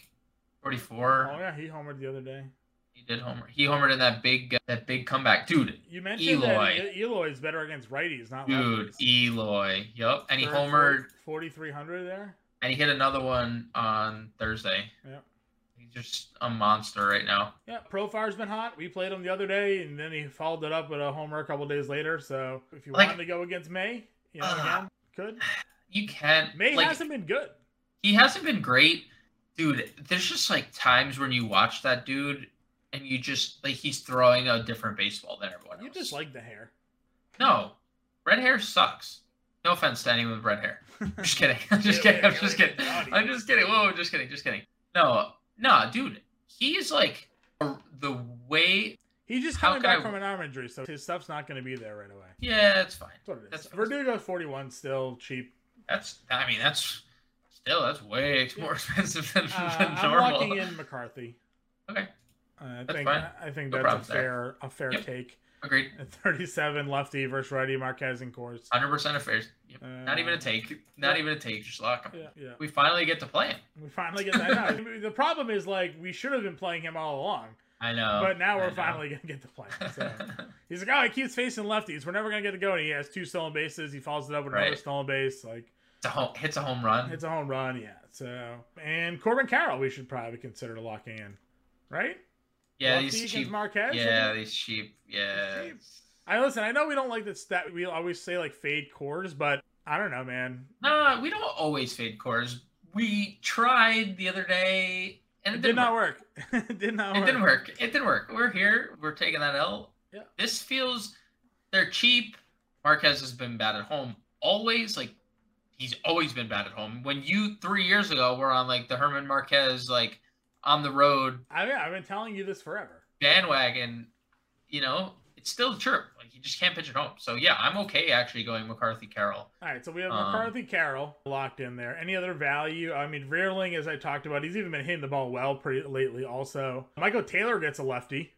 Speaker 3: 44.
Speaker 2: Oh yeah, he homered the other day.
Speaker 3: He did homer. He homered in that big that big comeback, dude.
Speaker 2: You mentioned
Speaker 3: Eloy.
Speaker 2: that Eloy's better against righties, not
Speaker 3: Dude,
Speaker 2: lefties.
Speaker 3: Eloy. Yup. And he homered
Speaker 2: 4,300 there.
Speaker 3: and he hit another one on Thursday.
Speaker 2: Yeah.
Speaker 3: Just a monster right now.
Speaker 2: Yeah, Profar's been hot. We played him the other day, and then he followed it up with a homer a couple days later. So if you
Speaker 3: Like-
Speaker 2: wanted to go against May, you know,
Speaker 3: Ah.
Speaker 2: again, could.
Speaker 3: You can't.
Speaker 2: May
Speaker 3: like,
Speaker 2: hasn't been good.
Speaker 3: he hasn't been great, dude. There's just like times when you watch that dude and you just like he's throwing a different baseball than everyone else.
Speaker 2: You just like the hair.
Speaker 3: no, red hair sucks. No offense to anyone with red hair. I'm just kidding. I'm just kidding. I'm just kidding. I'm just kidding. Whoa, just kidding. Just kidding. No, no, dude. He's like the way.
Speaker 2: He's just coming back
Speaker 3: I-
Speaker 2: from an arm injury, so his stuff's not going to be there right away.
Speaker 3: Yeah, it's fine.
Speaker 2: That's what it is.
Speaker 3: That's-
Speaker 2: Verdugo's 41, still cheap.
Speaker 3: That's. I mean, that's still that's way more expensive than,
Speaker 2: Uh,
Speaker 3: than
Speaker 2: I'm
Speaker 3: normal.
Speaker 2: locking in McCarthy.
Speaker 3: Okay.
Speaker 2: I
Speaker 3: That's
Speaker 2: think
Speaker 3: fine.
Speaker 2: I think
Speaker 3: No
Speaker 2: that's a
Speaker 3: problems there.
Speaker 2: fair a fair
Speaker 3: Yep.
Speaker 2: take.
Speaker 3: Agreed.
Speaker 2: At 37 lefty versus righty Marquez and Coors.
Speaker 3: Hundred percent affairs. Yep. Not even
Speaker 2: Uh,
Speaker 3: a take. Not even a take. Just lock him.
Speaker 2: Yeah, yeah.
Speaker 3: We finally get to play him.
Speaker 2: We finally get that out. the problem is like we should have been playing him all along,
Speaker 3: I know.
Speaker 2: but now we're finally gonna get to play. him. So he's like, oh, he keeps facing lefties. We're never gonna get to go. And he has two stolen bases. He follows it up with another stolen base. Like
Speaker 3: It's a home, hits a home run.
Speaker 2: it's a home run. Yeah. So and Corbin Carroll, we should probably consider locking in, right?
Speaker 3: Yeah, these cheap.
Speaker 2: Marquez.
Speaker 3: Yeah, these cheap. Yeah.
Speaker 2: Cheap. I listen. I know we don't like the stat. We always say like fade Coors, but I don't know, man.
Speaker 3: Nah, we don't always fade Coors. We tried the other day, and it,
Speaker 2: It
Speaker 3: didn't
Speaker 2: did not
Speaker 3: work.
Speaker 2: work. it did not
Speaker 3: It
Speaker 2: work.
Speaker 3: didn't work. It didn't work. We're here. We're taking that L.
Speaker 2: Yeah.
Speaker 3: This feels they're cheap. Marquez has been bad at home always. Like he's always been bad at home. When you three years ago were on like the German Marquez like on the road
Speaker 2: I mean, I've been telling you this forever.
Speaker 3: bandwagon, you know, it's still true. Like you just can't pitch at home. So yeah, I'm okay actually going McCarthy Carroll.
Speaker 2: All right, so we have
Speaker 3: Um,
Speaker 2: McCarthy Carroll locked in there. Any other value? I mean, Vierling, as I talked about, he's even been hitting the ball well pretty lately. Also, Michael Taylor gets a lefty,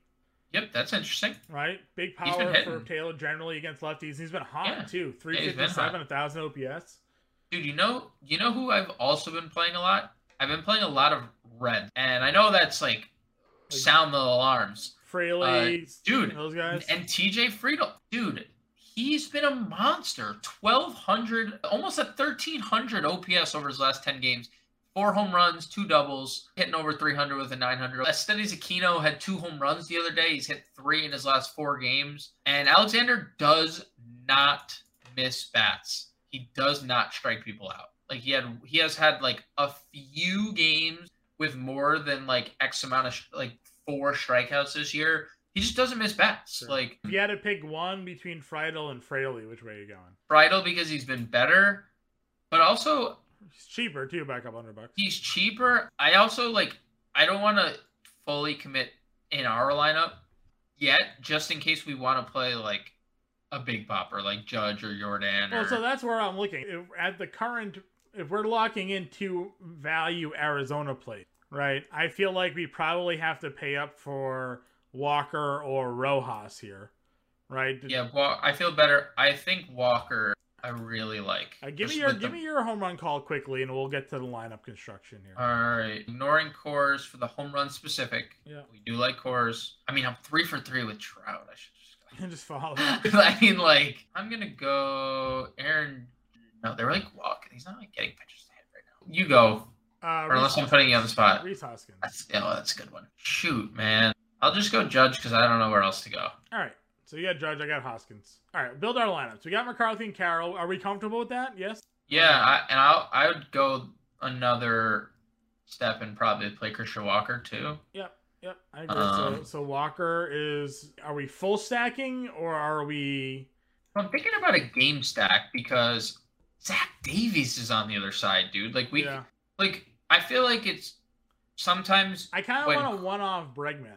Speaker 3: Yep, that's interesting.
Speaker 2: right? Big power for. Taylor generally against lefties. He's been hot
Speaker 3: Yeah.
Speaker 2: too, three fifty seven,
Speaker 3: Yeah, he's been
Speaker 2: fifty seven,
Speaker 3: hot.
Speaker 2: a thousand OPS.
Speaker 3: Dude, you know, you know who I've also been playing a lot? I've been playing a lot of red, and I know that's like sound the alarms,
Speaker 2: Fraley,
Speaker 3: Uh, dude,
Speaker 2: those guys.
Speaker 3: and TJ Friedl, dude, he's been a monster. Twelve hundred, almost at thirteen hundred OPS over his last ten games. Four home runs, two doubles, hitting over 300 with a 900. Aristides Aquino had two home runs the other day. He's hit three in his last four games. And Alexander does not miss bats. He does not strike people out. Like he had, he has had like a few games with more than like X amount of like four strikeouts this year. He just doesn't miss bats.
Speaker 2: Sure.
Speaker 3: Like
Speaker 2: if you had to pick one between Friedl and Fraley, which way are you going?
Speaker 3: Friedl because he's been better, but also
Speaker 2: He's cheaper too, back up hundred bucks.
Speaker 3: he's cheaper. I also like I don't want to fully commit in our lineup yet, just in case we want to play like a big popper like Judge or Yordan.
Speaker 2: Well,
Speaker 3: or,
Speaker 2: so that's where I'm looking. At the current, if we're locking into value Arizona plate, right? I feel like we probably have to pay up for Walker or Rojas here, right?
Speaker 3: yeah, well, I feel better. I think Walker. I really like.
Speaker 2: Uh, give me your give
Speaker 3: the-
Speaker 2: me your home run call quickly, and we'll get to the lineup construction here.
Speaker 3: All right, ignoring Coors for the home run specific.
Speaker 2: Yeah.
Speaker 3: we do like Coors. I mean, I'm three for three with Trout. I should just.
Speaker 2: And just follow.
Speaker 3: I mean, like, I'm gonna go Aaron. No, they're like walking. He's not like getting pitches to hit right now. You go,
Speaker 2: Uh,
Speaker 3: or unless I'm putting you on the spot.
Speaker 2: Rhys Hoskins.
Speaker 3: That's oh, that's a good one. Shoot, man. I'll just go Judge because I don't know where else to go.
Speaker 2: All right. So you got Judge, I got Hoskins. All right, build our lineups. We got McCarthy and Carroll. Are we comfortable with that? Yes.
Speaker 3: Yeah, I, and I I would go another step and probably play Christian Walker too.
Speaker 2: Yep. Yep. I agree. so,
Speaker 3: Um,
Speaker 2: so Walker is. Are we full stacking or are we?
Speaker 3: I'm thinking about a game stack because Zach Davies is on the other side, dude. Like we
Speaker 2: yeah.
Speaker 3: like I feel like it's sometimes
Speaker 2: I kind of want a one off Bregman.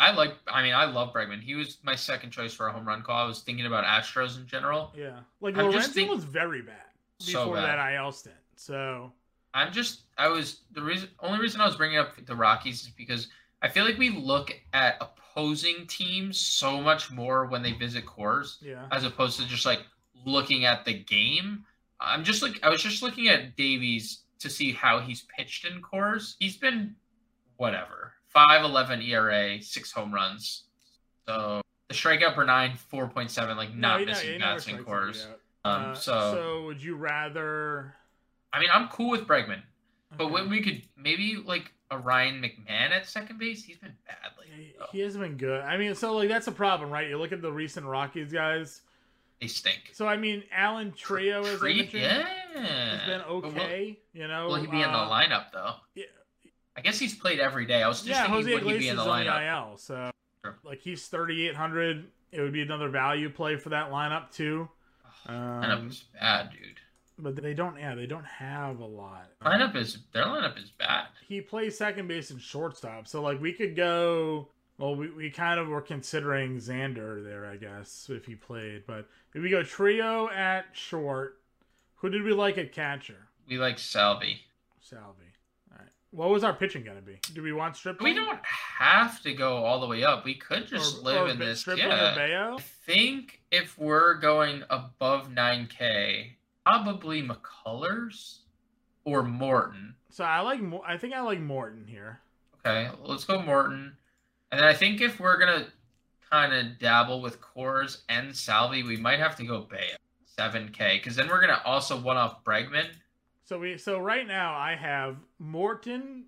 Speaker 3: I like I mean I love Bregman. He was my second choice for a home run call. I was thinking about Astros in general.
Speaker 2: Yeah. Like
Speaker 3: I'm
Speaker 2: Lorenzo
Speaker 3: think-
Speaker 2: was very bad
Speaker 3: So
Speaker 2: before
Speaker 3: bad.
Speaker 2: that IL stint. So
Speaker 3: I'm just I was the reason only reason I was bringing up the Rockies is because I feel like we look at opposing teams so much more when they visit Coors
Speaker 2: yeah.
Speaker 3: as opposed to just like looking at the game. I'm just like I was just looking at Davies to see how he's pitched in Coors. He's been whatever. 5.11 ERA, six home runs. So the strikeout per nine, 4.7, like
Speaker 2: No,
Speaker 3: not missing
Speaker 2: you
Speaker 3: bats in
Speaker 2: Coors.
Speaker 3: Um,
Speaker 2: Uh,
Speaker 3: so,
Speaker 2: so would you rather?
Speaker 3: I mean, I'm cool with Bregman, but
Speaker 2: okay.
Speaker 3: when we could maybe like a Ryan McMahon at second base, he's been bad lately. though.
Speaker 2: He hasn't been good. I mean, so like that's a problem, right? You look at the recent Rockies guys.
Speaker 3: They stink.
Speaker 2: So I mean, Alan Trejo as I mentioned,
Speaker 3: yeah,
Speaker 2: has been
Speaker 3: But will-
Speaker 2: okay. you know,
Speaker 3: Will, he be in the
Speaker 2: uh,
Speaker 3: lineup though?
Speaker 2: yeah.
Speaker 3: I guess he's played every day. I was just
Speaker 2: Yeah,
Speaker 3: thinking,
Speaker 2: Jose
Speaker 3: would he be in
Speaker 2: is
Speaker 3: the lineup?
Speaker 2: IL, so
Speaker 3: Sure.
Speaker 2: like he's thirty eight hundred. It would be another value play for that lineup too.
Speaker 3: lineup
Speaker 2: Um,
Speaker 3: is bad, dude.
Speaker 2: but they don't. Yeah, they don't have a lot.
Speaker 3: Lineup is their lineup is bad.
Speaker 2: He plays second base and shortstop, so like we could go. Well, we, we kind of were considering Xander there, I guess, if he played. But if we go Trejo at short, who did we like at catcher?
Speaker 3: We like Salvi.
Speaker 2: Salvi. All right. What was our pitching going to be? Do we want strip?
Speaker 3: We don't have to go all the way up. We could just
Speaker 2: Or-
Speaker 3: live
Speaker 2: or
Speaker 3: in this.
Speaker 2: Stripling
Speaker 3: Yeah.
Speaker 2: Bello?
Speaker 3: I think if we're going above 9K, probably McCullers or Morton.
Speaker 2: So I like. I think I like Morton here.
Speaker 3: Okay, let's go Morton. And I think if we're gonna kind of dabble with Coors and Salvi, we might have to go Bello. 7K, because then we're gonna also one off Bregman.
Speaker 2: So we. So right now I have Morton,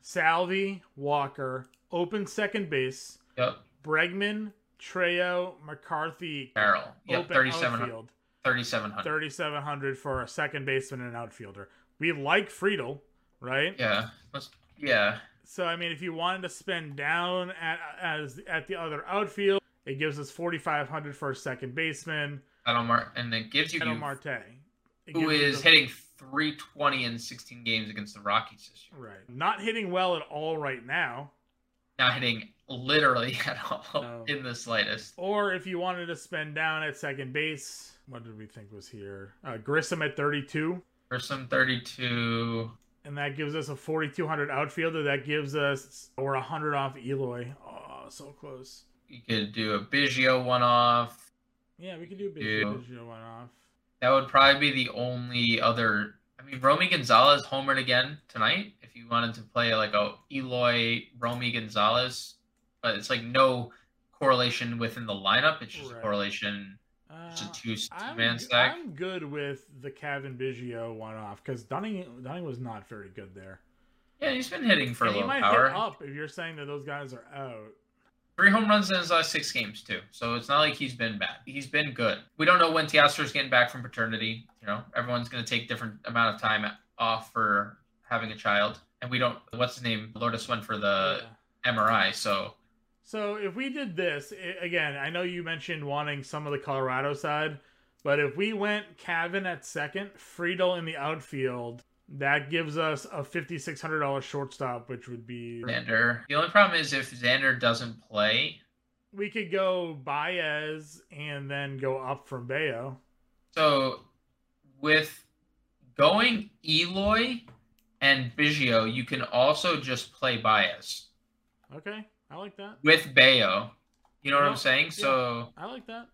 Speaker 2: Salvi, Walker, open second base,
Speaker 3: Yep.
Speaker 2: Bregman, Trejo, McCarthy,
Speaker 3: Carroll. Yep,
Speaker 2: open
Speaker 3: 3700.
Speaker 2: outfield.
Speaker 3: 3700.
Speaker 2: 3,700 for a second baseman and an outfielder. We like Friedl, right?
Speaker 3: Yeah. Let's yeah.
Speaker 2: So I mean, if you wanted to spend down at as at the other outfield, it gives us 4,500 for a second baseman.
Speaker 3: Mar- and it gives you
Speaker 2: Edo Marte,
Speaker 3: who is
Speaker 2: the-
Speaker 3: hitting 320 in 16 games against the Rockies this year.
Speaker 2: right, not hitting well at all right now.
Speaker 3: Not hitting literally at all
Speaker 2: No.
Speaker 3: in the slightest.
Speaker 2: Or if you wanted to spend down at second base, what did we think was here? Uh, Grissom at 32.
Speaker 3: For some 32.
Speaker 2: And that gives us a 4,200 outfielder. That gives us, or 100 off Eloy. Oh, so close.
Speaker 3: You could do a Biggio one off.
Speaker 2: Yeah, we could do a big
Speaker 3: Yeah.
Speaker 2: Biggio one off.
Speaker 3: That would probably be the only other. I mean, Romy Gonzalez homered again tonight. If you wanted to play like a Eloy Romy Gonzalez, but it's like no correlation within the lineup. It's just
Speaker 2: Right.
Speaker 3: a correlation.
Speaker 2: Uh,
Speaker 3: It's a two two
Speaker 2: I'm,
Speaker 3: man stack.
Speaker 2: I'm good with the Cavan Biggio one off because Dunning Dunning was not very good there.
Speaker 3: Yeah, he's been hitting for
Speaker 2: and
Speaker 3: a little
Speaker 2: might
Speaker 3: power.
Speaker 2: hit up if you're saying that those guys are out.
Speaker 3: Three home runs in his last six games too. So it's not like he's been bad. He's been good. We don't know when Teoscar's getting back from paternity. You know, everyone's gonna take different amount of time off for having a child, and we don't. What's his name? Lourdes went for the
Speaker 2: Yeah.
Speaker 3: MRI. So
Speaker 2: So if we did this i again, I know you mentioned wanting some of the Colorado side, but if we went Cavan at second, Friedl in the outfield, that gives us a fifty six hundred dollars shortstop, which would be
Speaker 3: Xander. The only problem is if Xander doesn't play.
Speaker 2: we could go Baez and then go up from Bello.
Speaker 3: So with going Eloy and Biggio, you can also just play Baez
Speaker 2: Okay, I like that.
Speaker 3: with Bello. You know what I'm saying? So,
Speaker 2: I like that.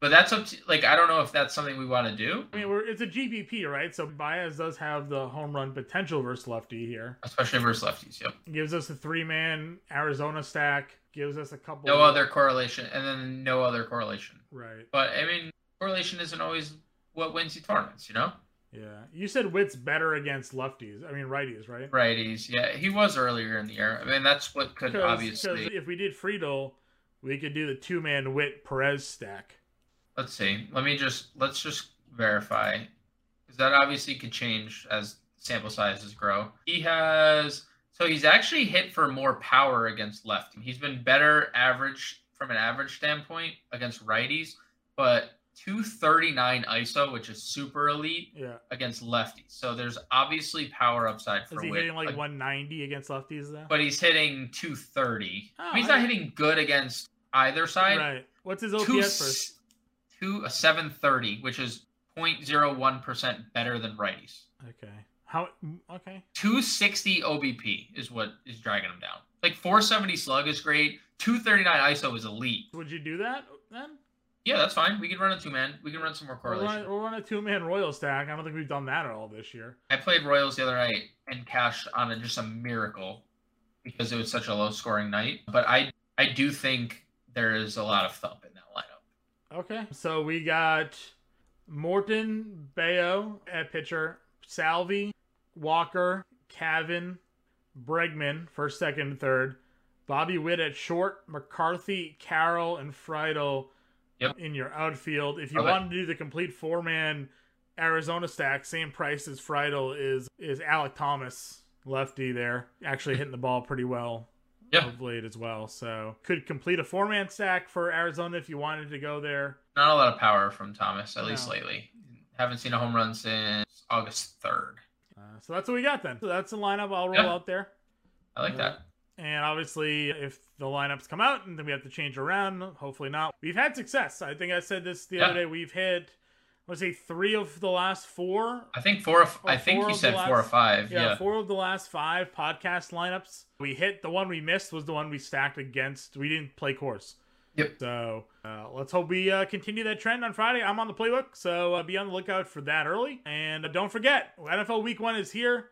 Speaker 3: but that's up to like I don't know if that's something we want to do,
Speaker 2: I mean, we're, it's a GPP, right? So Baez does have the home run potential versus lefty here.
Speaker 3: especially versus lefties. Yep.
Speaker 2: Gives us a three man Arizona stack. Gives us a couple.
Speaker 3: No other correlation, and then no other correlation.
Speaker 2: Right.
Speaker 3: But I mean, correlation isn't always what wins you tournaments. You know,
Speaker 2: Yeah. You said Witt's better against lefties. I mean righties, right?
Speaker 3: righties. Yeah, he was earlier in the year. I mean, that's what could
Speaker 2: 'Cause-
Speaker 3: obviously.
Speaker 2: 'cause if we did Friedl, we could do the two man Witt Perez stack.
Speaker 3: Let's see. Let me just let's just verify because that obviously could change as sample sizes grow. He has so he's actually hit for more power against lefty. He's been better average from an average standpoint against righties, but 239 ISO, which is super elite
Speaker 2: Yeah.
Speaker 3: against lefties. So there's obviously power upside for
Speaker 2: Is he
Speaker 3: Witt,
Speaker 2: hitting like
Speaker 3: but-
Speaker 2: 190 against lefties though?
Speaker 3: but he's hitting 230.
Speaker 2: Oh,
Speaker 3: he's
Speaker 2: I-
Speaker 3: not hitting good against either side
Speaker 2: right. What's his
Speaker 3: two,
Speaker 2: OPS first?
Speaker 3: s- two a 730, which is 0.01% better than righties.
Speaker 2: Okay. How? mm, Okay.
Speaker 3: 260 OBP is what is dragging him down. Like 470 slug is great. 239 ISO is elite.
Speaker 2: Would you do that then?
Speaker 3: Yeah, that's fine. We can run a two man. We can run some more
Speaker 2: We'll
Speaker 3: correlation.
Speaker 2: run, we'll run a two man Royal stack. I don't think we've done that at all this year.
Speaker 3: I played Royals the other night and cashed on a, just a miracle because it was such a low scoring night. But I I do think there is a lot of thump in that lineup.
Speaker 2: Okay. So we got Morton, Bello at pitcher, Salvi, Walker, Cavan, Bregman first, second, third, Bobby Witt at short, McCarthy, Carroll, and Friedl
Speaker 3: Yep.
Speaker 2: in your outfield. If you
Speaker 3: Okay.
Speaker 2: wanted to do the complete four man Arizona stack, same price as Friedl is is Alek Thomas, lefty there, actually hitting the ball pretty well
Speaker 3: Yeah.
Speaker 2: of late as well. So could complete a four man stack for Arizona if you wanted to go there.
Speaker 3: Not a lot of power from Thomas, at least lately. Haven't seen a home run since August 3rd.
Speaker 2: Uh, so that's what we got then. So that's the lineup I'll roll
Speaker 3: Yeah.
Speaker 2: out there.
Speaker 3: I like
Speaker 2: Uh,
Speaker 3: that.
Speaker 2: And obviously, if the lineups come out and then we have to change around, hopefully not. We've had success. I think I said this the other day. We've hit let's say three of the last four.
Speaker 3: I think four. Of, I think you said four or five.
Speaker 2: Yeah,
Speaker 3: Yeah.
Speaker 2: four of the last five podcast lineups. We hit the one we missed was the one we stacked against. We didn't play Coors.
Speaker 3: Yep.
Speaker 2: So uh, let's hope we uh, continue that trend on Friday. I'm on the playbook, so uh, be on the lookout for that early. And uh, don't forget, NFL Week One is here.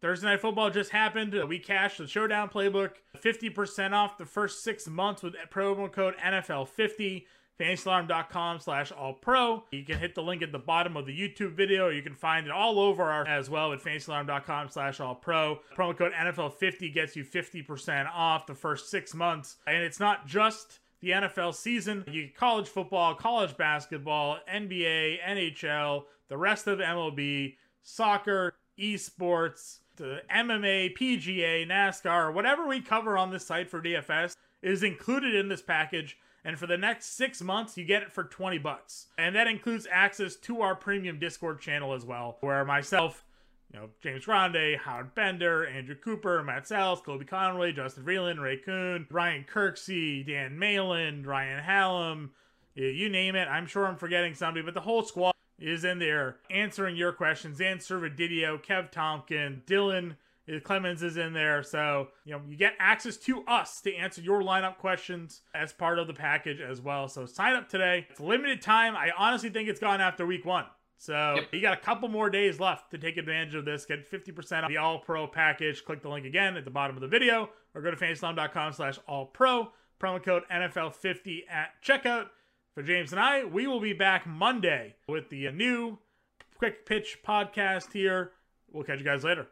Speaker 2: Thursday Night Football just happened. We cashed the Showdown playbook, 50% off the first six months with promo code NFL50. FantasyAlarm.com slash all pro. You can hit the link at the bottom of the YouTube video, you can find it all over our as well at FantasyAlarm.com slash all pro. Promo code NFL50 gets you 50% off the first six months. And it's not just the NFL season. You get college football, college basketball, NBA, NHL, the rest of MLB, soccer, esports, the MMA, PGA, NASCAR, whatever we cover on this site for DFS is included in this package. And for the next six months, you get it for 20 bucks. And that includes access to our premium Discord channel as well, where myself, you know, James Grande, Howard Bender, Andrew Cooper, Matt Sells, Kobe Conway, Justin Vreeland, Ray Kuhn, Ryan Kirksey, Dan Malin, Ryan Hallam, you name it. I'm sure I'm forgetting somebody, but the whole squad is in there answering your questions. Dan Servadidio, Kev Tompkin, Dylan uh, Clemens is in there. So, you know, you get access to us to answer your lineup questions as part of the package as well. So sign up today. It's limited time. I honestly think it's gone after week one. So
Speaker 3: Yep.
Speaker 2: you got a couple more days left to take advantage of this. Get 50% off the all pro package. Click the link again at the bottom of the video or go to fantasyalarm.com slash all pro. Promo code NFL50 at checkout. For James and I, we will be back Monday with the new Quick Pitch podcast here. We'll catch you guys later.